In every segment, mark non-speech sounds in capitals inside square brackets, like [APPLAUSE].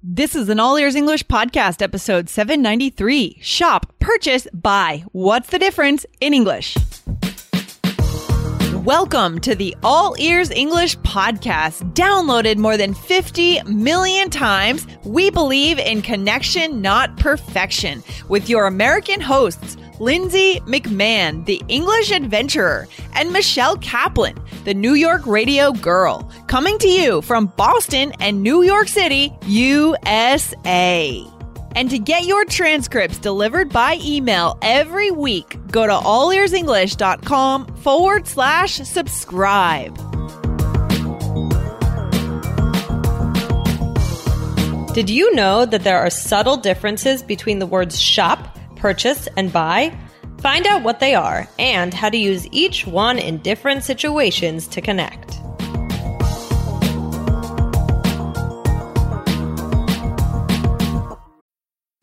This is an All Ears English podcast, episode 793. Shop, purchase, buy. What's the difference in English? Welcome to the All Ears English podcast, downloaded more than 50 million times. We believe in connection, not perfection, with your American hosts, Lindsay McMahon, the English adventurer, and Michelle Kaplan, the New York radio girl, coming to you from Boston and New York City, USA. And to get your transcripts delivered by email every week, go to allearsenglish.com forward slash subscribe. Did you know that there are subtle differences between the words shop, purchase, and buy? Find out what they are and how to use each one in different situations to connect.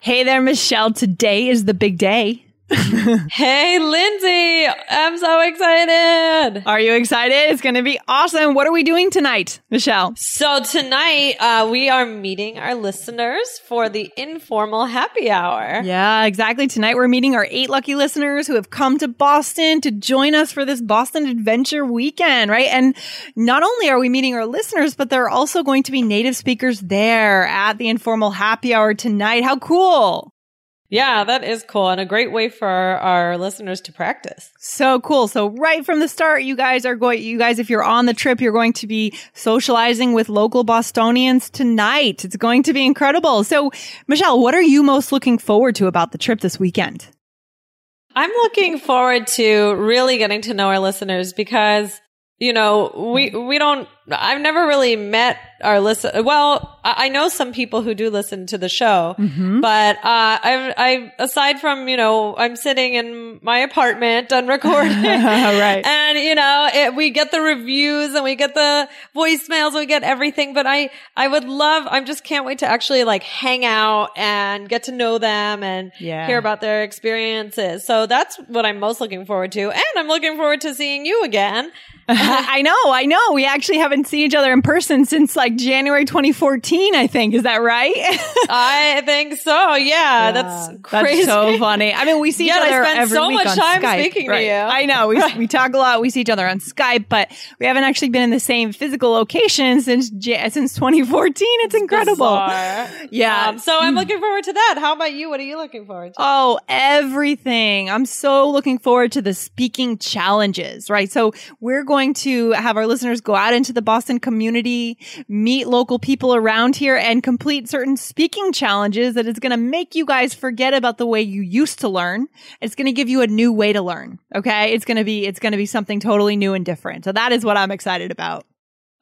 Hey there, Michelle. Today is the big day. [LAUGHS] hey, Lindsay! I'm so excited! Are you excited? It's going to be awesome. What are we doing tonight, Michelle? So, tonight uh, we are meeting our listeners for the informal happy hour. Yeah, exactly. Tonight we're meeting our eight lucky listeners who have come to Boston to join us for this Boston Adventure weekend, right? And not only are we meeting our listeners, but there are also going to be native speakers there at the informal happy hour tonight. How cool! Yeah, that is cool and a great way for our listeners to practice. So cool. So right from the start, you guys are going, you guys, if you're on the trip, you're going to be socializing with local Bostonians tonight. It's going to be incredible. So Michelle, what are you most looking forward to about the trip this weekend? I'm looking forward to really getting to know our listeners because you know, we, we don't, I've never really met our listen. Well, I know some people who do listen to the show, mm-hmm. but, uh, I, I, aside from, you know, I'm sitting in my apartment and recording. [LAUGHS] right. [LAUGHS] And, you know, it, we get the reviews and we get the voicemails, we get everything, but I, I would love, I just can't wait to actually like hang out and get to know them and yeah. hear about their experiences. So that's what I'm most looking forward to. And I'm looking forward to seeing you again. [LAUGHS] I know, I know. We actually haven't seen each other in person since like January 2014, I think. Is that right? [LAUGHS] I think so. Yeah, yeah that's crazy. That's so funny. I mean, we see yeah, each other I spend every so much time Skype, speaking right. to you. I know. We, [LAUGHS] we talk a lot. We see each other on Skype, but we haven't actually been in the same physical location since since 2014. It's incredible. Bizarre. Yeah. Um, so I'm looking forward to that. How about you? What are you looking forward to? Oh, everything. I'm so looking forward to the speaking challenges, right? So we're going to have our listeners go out into the Boston community, meet local people around here, and complete certain speaking challenges that is going to make you guys forget about the way you used to learn. It's going to give you a new way to learn. Okay. It's going to be, it's going to be something totally new and different. So that is what I'm excited about.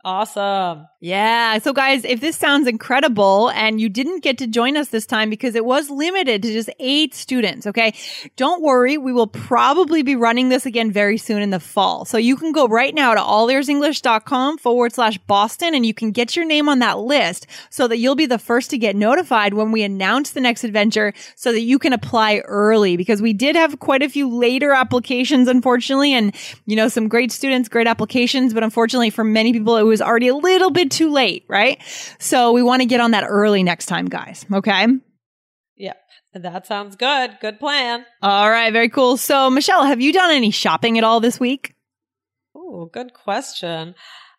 Awesome. Yeah. So guys, if this sounds incredible and you didn't get to join us this time because it was limited to just eight students, okay? Don't worry. We will probably be running this again very soon in the fall. So you can go right now to allearsenglish.com forward slash Boston and you can get your name on that list so that you'll be the first to get notified when we announce the next adventure so that you can apply early because we did have quite a few later applications, unfortunately. And, you know, some great students, great applications, but unfortunately for many people, it was already a little bit too late, right? So we want to get on that early next time, guys. Okay. Yep. That sounds good. Good plan. All right. Very cool. So, Michelle, have you done any shopping at all this week? Oh, good question.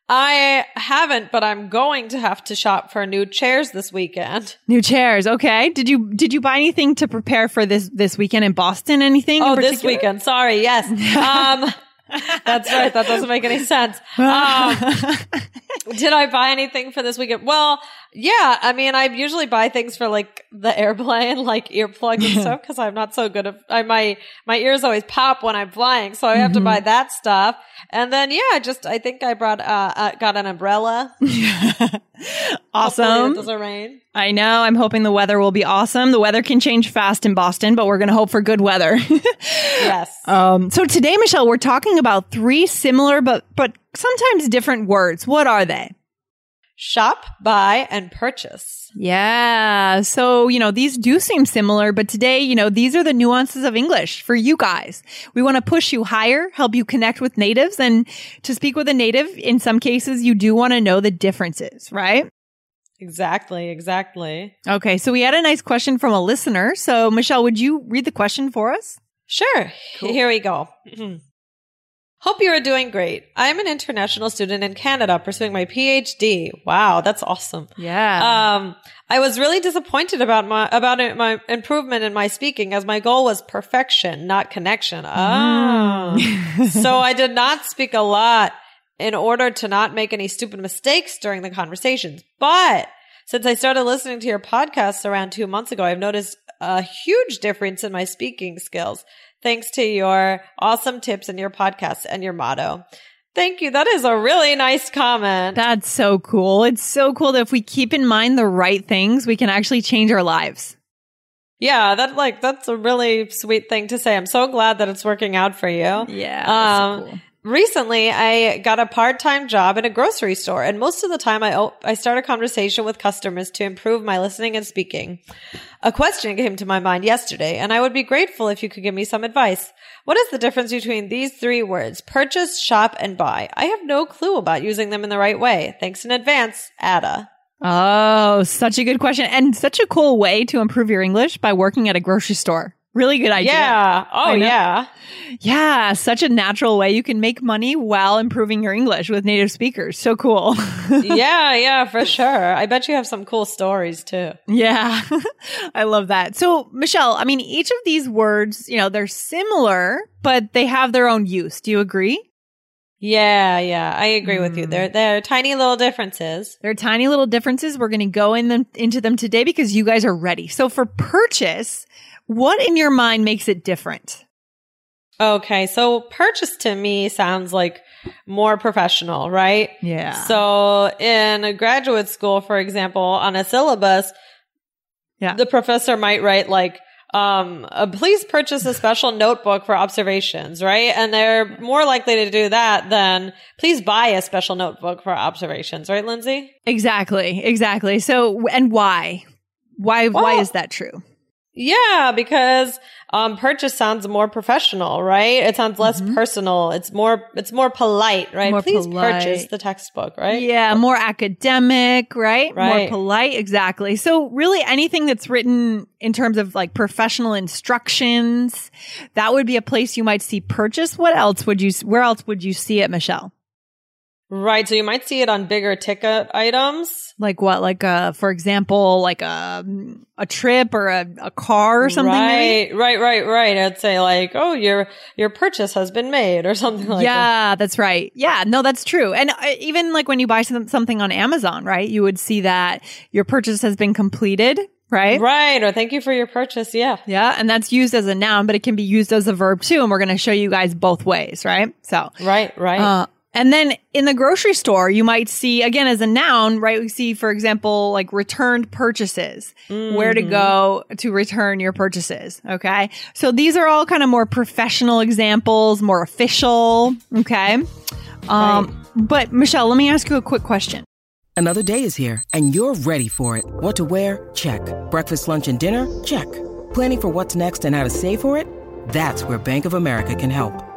I haven't, but I'm going to have to shop for new chairs this weekend. New chairs, okay. Did you did you buy anything to prepare for this this weekend in Boston? Anything? Oh, this weekend. Sorry, yes. [LAUGHS] Um, that's right. That doesn't make any sense. Um, [LAUGHS] did I buy anything for this weekend? Well, Yeah, I mean, I usually buy things for like the airplane, [LAUGHS] like earplugs and stuff, [LAUGHS] because I'm not so good at. I, my my ears always pop when I'm flying, so I have to buy that stuff. And then yeah, just I think I brought uh, uh got an umbrella. Awesome. it doesn't rain. I know. I'm hoping the weather will be awesome. The weather can change fast in Boston, but we're going to hope for good weather. Yes. um, so today, Michelle, we're talking about three similar but but sometimes different words. What are they? Shop, buy, and purchase. Yeah. So, you know, these do seem similar, but today, you know, these are the nuances of English for you guys. We want to push you higher, help you connect with natives. And to speak with a native, in some cases, you do want to know the differences, right? Exactly. Exactly. Okay. So we had a nice question from a listener. So, Michelle, would you read the question for us? Sure. Here we go. [CLEARS THROAT] Hope you are doing great. I am an international student in Canada pursuing my PhD. Wow, that's awesome. Yeah. Um, I was really disappointed about my about it, my improvement in my speaking as my goal was perfection, not connection. Oh. [LAUGHS] so I did not speak a lot in order to not make any stupid mistakes during the conversations. But since I started listening to your podcasts around two months ago, I've noticed a huge difference in my speaking skills thanks to your awesome tips and your podcast and your motto. Thank you. That is a really nice comment. That's so cool. It's so cool that if we keep in mind the right things, we can actually change our lives. yeah, that like that's a really sweet thing to say. I'm so glad that it's working out for you. Yeah. Um, cool. Recently, I got a part-time job in a grocery store, and most of the time, I start a conversation with customers to improve my listening and speaking. A question came to my mind yesterday, and I would be grateful if you could give me some advice. What is the difference between these three words: purchase, shop, and buy? I have no clue about using them in the right way. Thanks in advance, Ada. Oh, such a good question. And such a cool way to improve your English by working at a grocery store. Really good idea. Yeah. Oh, oh yeah. Yeah. Such a natural way you can make money while improving your English with native speakers. So cool. [LAUGHS] yeah, yeah, for sure. I bet you have some cool stories too. yeah. [LAUGHS] I love that. So, Michelle, I mean, each of these words, you know, they're similar, but they have their own use. Do you agree? Yeah, yeah, I agree with you. Mm. There, there are tiny little differences. There are tiny little differences. We're going to go in them, into them today because you guys are ready. So for purchase, what in your mind makes it different? Okay, so purchase to me sounds like more professional, right? Yeah. So in a graduate school, for example, on a syllabus, Yeah. the professor might write like, um, uh, please purchase a special notebook for observations, right? And they're more likely to do that than please buy a special notebook for observations, right, Lindsay? exactly. Exactly. So, and why? Why, why is that true? Yeah, because um, purchase sounds more professional, right? It sounds less personal. It's more it's more polite, right? Mm-hmm. More Please polite. purchase the textbook, right? Yeah. More academic, right? right? More polite. Exactly. So really anything that's written in terms of like professional instructions, that would be a place you might see purchase. What else would you, where else would you see it, Michelle? Right. So you might see it on bigger ticket items. Like what? Like uh for example, like a a trip or a, a car or something maybe? right, right, right, right. I'd say like, oh, your your purchase has been made or [LAUGHS] something like that. yeah, that's right. Yeah, no, that's true. And uh, even like when you buy some, something on Amazon, right? You would see that your purchase has been completed, right? Right. Or thank you for your purchase. Yeah. Yeah, and that's used as a noun, but it can be used as a verb too. And we're going to show you guys both ways, right? So, Right, right. uh, and then in the grocery store, you might see again as a noun, right? We see, for example, like returned purchases, where to go to return your purchases. Okay. So these are all kind of more professional examples, more official. Okay. Um, but Michelle, let me ask you a quick question. Another day is here, and you're ready for it. What to wear? Check. Breakfast, lunch, and dinner? Check. Planning for what's next and how to save for it? That's where Bank of America can help.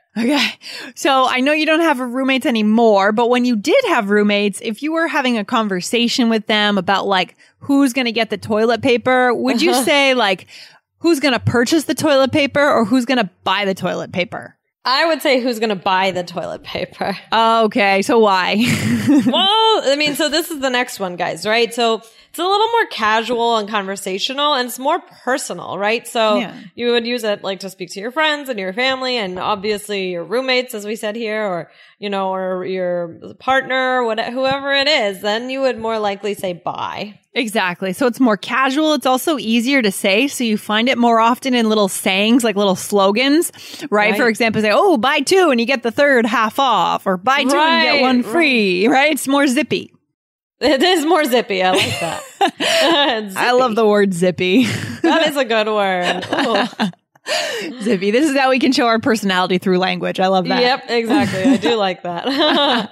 Okay. So I know you don't have roommates anymore, but when you did have roommates, if you were having a conversation with them about like who's going to get the toilet paper, would you uh-huh. say like who's going to purchase the toilet paper or who's going to buy the toilet paper? I would say who's going to buy the toilet paper. Okay, so why? [LAUGHS] well, I mean, so this is the next one, guys, right? So it's a little more casual and conversational and it's more personal, right? So Yeah. you would use it like to speak to your friends and your family and obviously your roommates, as we said here, or, you know, or your partner, whatever, whoever it is, then you would more likely say buy. Exactly. So it's more casual. It's also easier to say. So you find it more often in little sayings, like little slogans, right? Right. For example, say, oh, buy two and you get the third half off, or buy two and get Right, one right. free, right? It's more zippy. It is more zippy. I like that. [LAUGHS] [LAUGHS] I love the word zippy. [LAUGHS] That is a good word. Zippy. This is how we can show our personality through language. I love that. Yep, exactly. I do like that.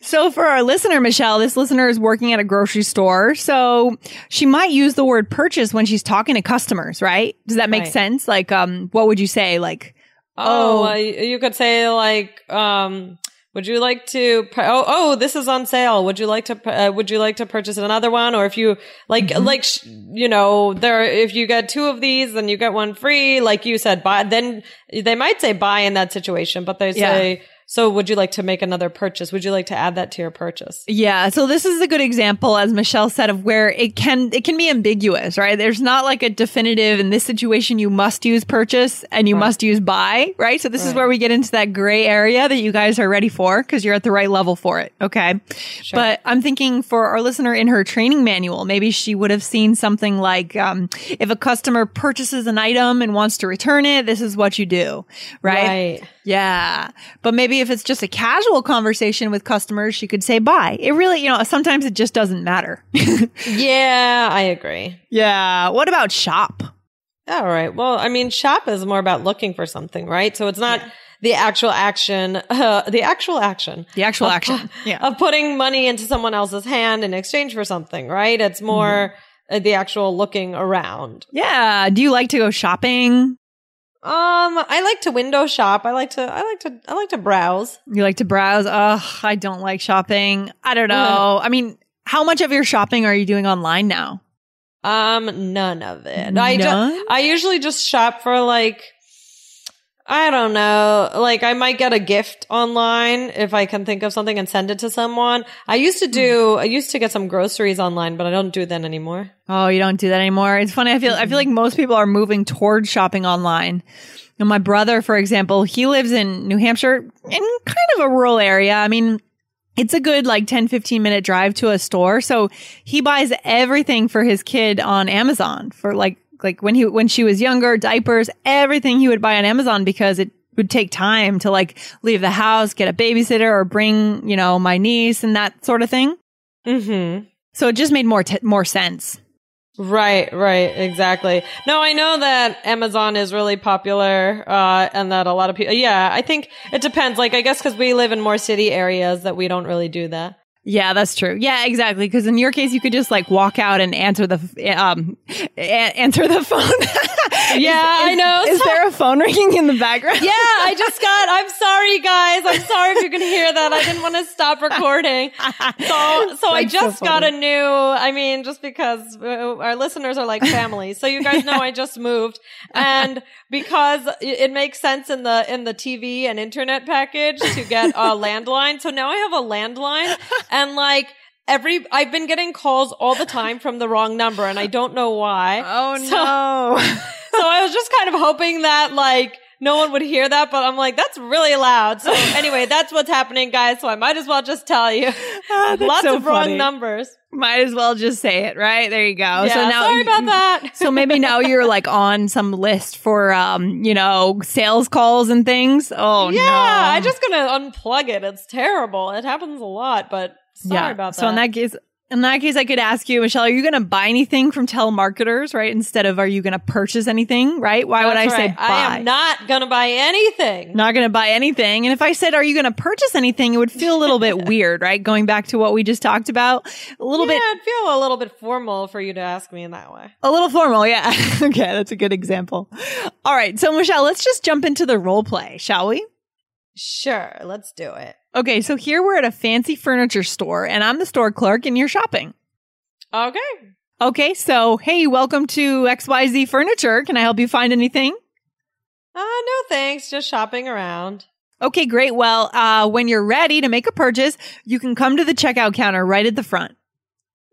So for our listener, Michelle, this listener is working at a grocery store. So she might use the word purchase when she's talking to customers, right? Does that make Right. sense? Like, um, what would you say? Like, Oh, Oh. uh, you could say like, um, would you like to? Oh, oh, this is on sale. Would you like to? Uh, would you like to purchase another one? Or if you like, Mm-hmm. like sh- you know, there. If you get two of these, then you get one free. Like you said, buy. Then they might say buy in that situation, but they Yeah. So, would you like to make another purchase? Would you like to add that to your purchase? Yeah, so this is a good example, as Michelle said, of where it can it can be ambiguous, right? There's not like a definitive in this situation you must use purchase and you must use buy, right? So this is where we get into that gray area that you guys are ready for because you're at the right level for it. Okay. Sure. But I'm thinking for our listener in her training manual, maybe she would have seen something like um, if a customer purchases an item and wants to return it, this is what you do, right? right? Yeah. But maybe if it's just a casual conversation with customers, she could say buy. It really, you know, sometimes it just doesn't matter. [LAUGHS] Yeah, I agree. yeah. What about shop? All right. Well, I mean, shop is more about looking for something, right? So it's not the actual action, uh, the actual action. The actual of action. Yeah. Of putting money into someone else's hand in exchange for something, right? It's more uh, the actual looking around. Yeah. Do you like to go shopping? Um, I like to window shop. I like to, I like to, I like to browse. You like to browse? Ugh, I don't like shopping. I don't know. [LAUGHS] I mean, how much of your shopping are you doing online now? Um, none of it. I None? just, I usually just shop for like, I don't know, like I might get a gift online if I can think of something and send it to someone. I used to do, hmm. I used to get some groceries online, but I don't do that anymore. Oh, you don't do that anymore. It's funny. I feel I feel like most people are moving towards shopping online. And my brother, for example, he lives in New Hampshire in kind of a rural area. I mean, it's a good like 10 15 minute drive to a store. So he buys everything for his kid on Amazon for like like when he when she was younger, diapers, everything he would buy on Amazon because it would take time to like leave the house, get a babysitter or bring, you know, my niece and that sort of thing. Mm-hmm. So it just made more t- more sense. Right, right, exactly. No, I know that Amazon is really popular, uh, and that a lot of people, yeah, I think it depends. Like, I guess because we live in more city areas that we don't really do that. Yeah, that's true. Yeah, exactly. Because in your case, you could just like walk out and answer the um a- answer the [LAUGHS] phone. [LAUGHS] Yeah, I know. Is there a phone ringing in the background? Yeah, I [LAUGHS] just got. I'm sorry, guys. I'm sorry if you can hear that. I didn't want to stop recording. So, so I That's so just got a new. I mean, just because uh, our listeners are like family, so you guys know I just moved, and because it it makes sense in the in the TV and internet package to get a landline. So now I have a landline, and like. Every I've been getting calls all the time from the wrong number and I don't know why. [LAUGHS] Oh So- no. [LAUGHS] so I was just kind of hoping that like no one would hear that, but I'm like, that's really loud. So [LAUGHS] anyway, that's what's happening, guys. So I might as well just tell you. That's Lots so of wrong numbers. Might as well just say it, right? There you go. yeah, Oh, so now sorry about that. so maybe now you're like on some list for um, you know, sales calls and things. Oh no. yeah, no. I'm just gonna unplug it. It's terrible. It happens a lot, but sorry about that. So in that case, in that case, I could ask you, Michelle, are you going to buy anything from telemarketers, right? Instead of are you going to purchase anything, right? Why would I That's say buy? I am not gonna buy anything. not going to buy anything. And if I said, are you going to purchase anything? It would feel a little bit [LAUGHS] weird, right? Going back to what we just talked about, a little bit yeah, bit, I'd feel a little bit formal for you to ask me in that way. a little formal. Yeah. [LAUGHS] okay. That's a good example. All right. So Michelle, let's just jump into the role play, shall we? Sure, let's do it. Okay. So here we're at a fancy furniture store and I'm the store clerk and you're shopping. Okay. Okay. So, hey, welcome to XYZ Furniture. Can I help you find anything? Uh, no thanks. Just shopping around. Okay, great. Well, uh, when you're ready to make a purchase, you can come to the checkout counter right at the front.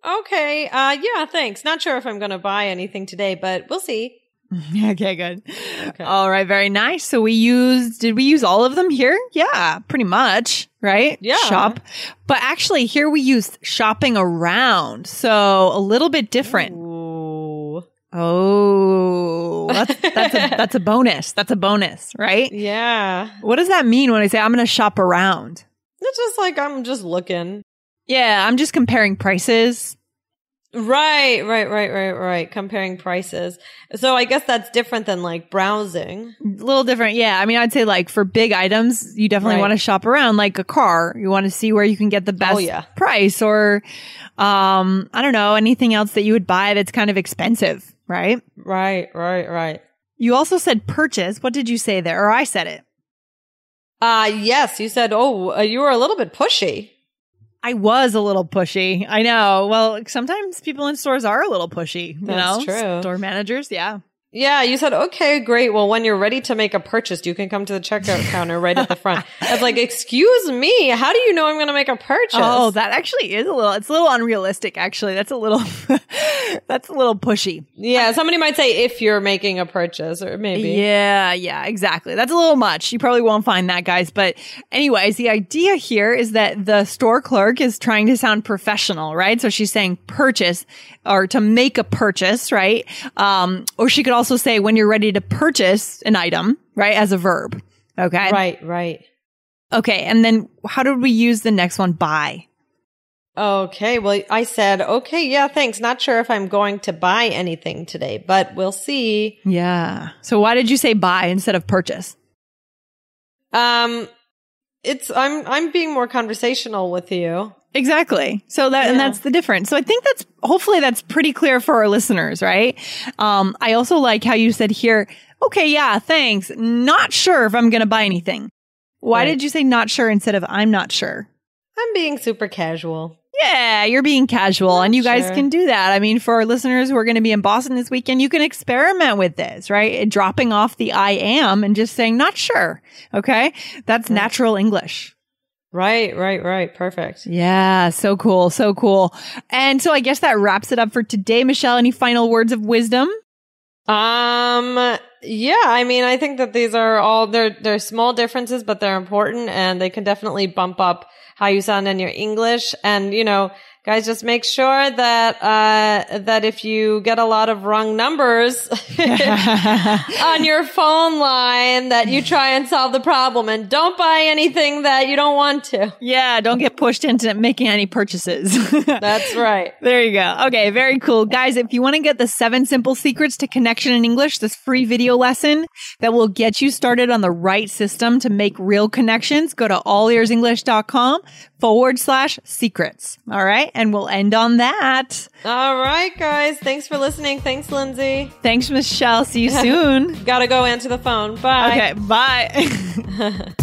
Okay. Uh, yeah, thanks. Not sure if I'm going to buy anything today, but we'll see. [LAUGHS] okay, good. Okay. All right, very nice. So we used, did we use all of them here? Yeah, pretty much, right? Yeah. Shop. But actually, here we used shopping around. So a little bit different. Ooh. Oh, that's, that's a, [LAUGHS] that's a bonus. That's a bonus, right? Yeah. What does that mean when I say I'm going to shop around? It's just like I'm just looking. Yeah, I'm just comparing prices. Right, right, right, right, right. Comparing prices. So I guess that's different than like browsing. A little different. Yeah. I mean, I'd say like for big items, you definitely Right. want to shop around like a car. You want to see where you can get the best Oh, yeah. price or, um, I don't know, anything else that you would buy that's kind of expensive, right? Right, right, right. You also said purchase. What did you say there? Or I said it. Uh, yes, you said, oh, uh, you were a little bit pushy. I was a little pushy. I know. Well, sometimes people in stores are a little pushy, you That's know? true. Store managers. Yeah. Yeah, you said, okay, great. Well, when you're ready to make a purchase, you can come to the checkout [LAUGHS] counter right at the front. I was like, excuse me, how do you know I'm going to make a purchase? Oh, that actually is a little, it's a little unrealistic, actually. That's a little, [LAUGHS] that's a little pushy. yeah, somebody might say if you're making a purchase or maybe. Yeah, yeah, exactly. That's a little much. You probably won't find that, guys. But anyways, the idea here is that the store clerk is trying to sound professional, right? So she's saying purchase or to make a purchase, right? Um, or she could also say when you're ready to purchase an item, right? As a verb. Okay. Right, right. Okay. And then how did we use the next one? Buy. Okay, well, I said, okay, yeah, thanks. Not sure if I'm going to buy anything today, but we'll see. Yeah. So why did you say buy instead of purchase? Um, it's, I'm, I'm being more conversational with you. Exactly. So that, and that's the difference. So I think that's, hopefully that's pretty clear for our listeners, right? Um, I also like how you said here, okay, yeah, thanks. Not sure if I'm going to buy anything. Why Right. did you say not sure instead of I'm not sure? I'm being super casual. Yeah, you're being casual and you guys Sure. can do that. I mean, for our listeners who are going to be in Boston this weekend, you can experiment with this, right? Dropping off the I am and just saying not sure. Okay. That's natural English. Right, right, right. Perfect. Yeah, so cool, so cool. And so I guess that wraps it up for today. Michelle, any final words of wisdom? Um, yeah, I mean, I think that these are all, they're, they're small differences, but they're important and they can definitely bump up how you sound in your English. And, you know, guys, just make sure that, uh, that if you get a lot of wrong numbers [LAUGHS] on your phone line, that you try and solve the problem and don't buy anything that you don't want to. Yeah, don't get pushed into making any purchases. [LAUGHS] That's right. There you go. Okay, very cool. Guys, if you want to get the seven simple secrets to connection in English, this free video lesson that will get you started on the right system to make real connections, go to allearsenglish.com forward slash secrets. All right. And we'll end on that. All right, guys. Thanks for listening. Thanks, Lindsay. Thanks, Michelle. See you [LAUGHS] soon. Gotta go answer the phone. Bye. okay. Bye. [LAUGHS]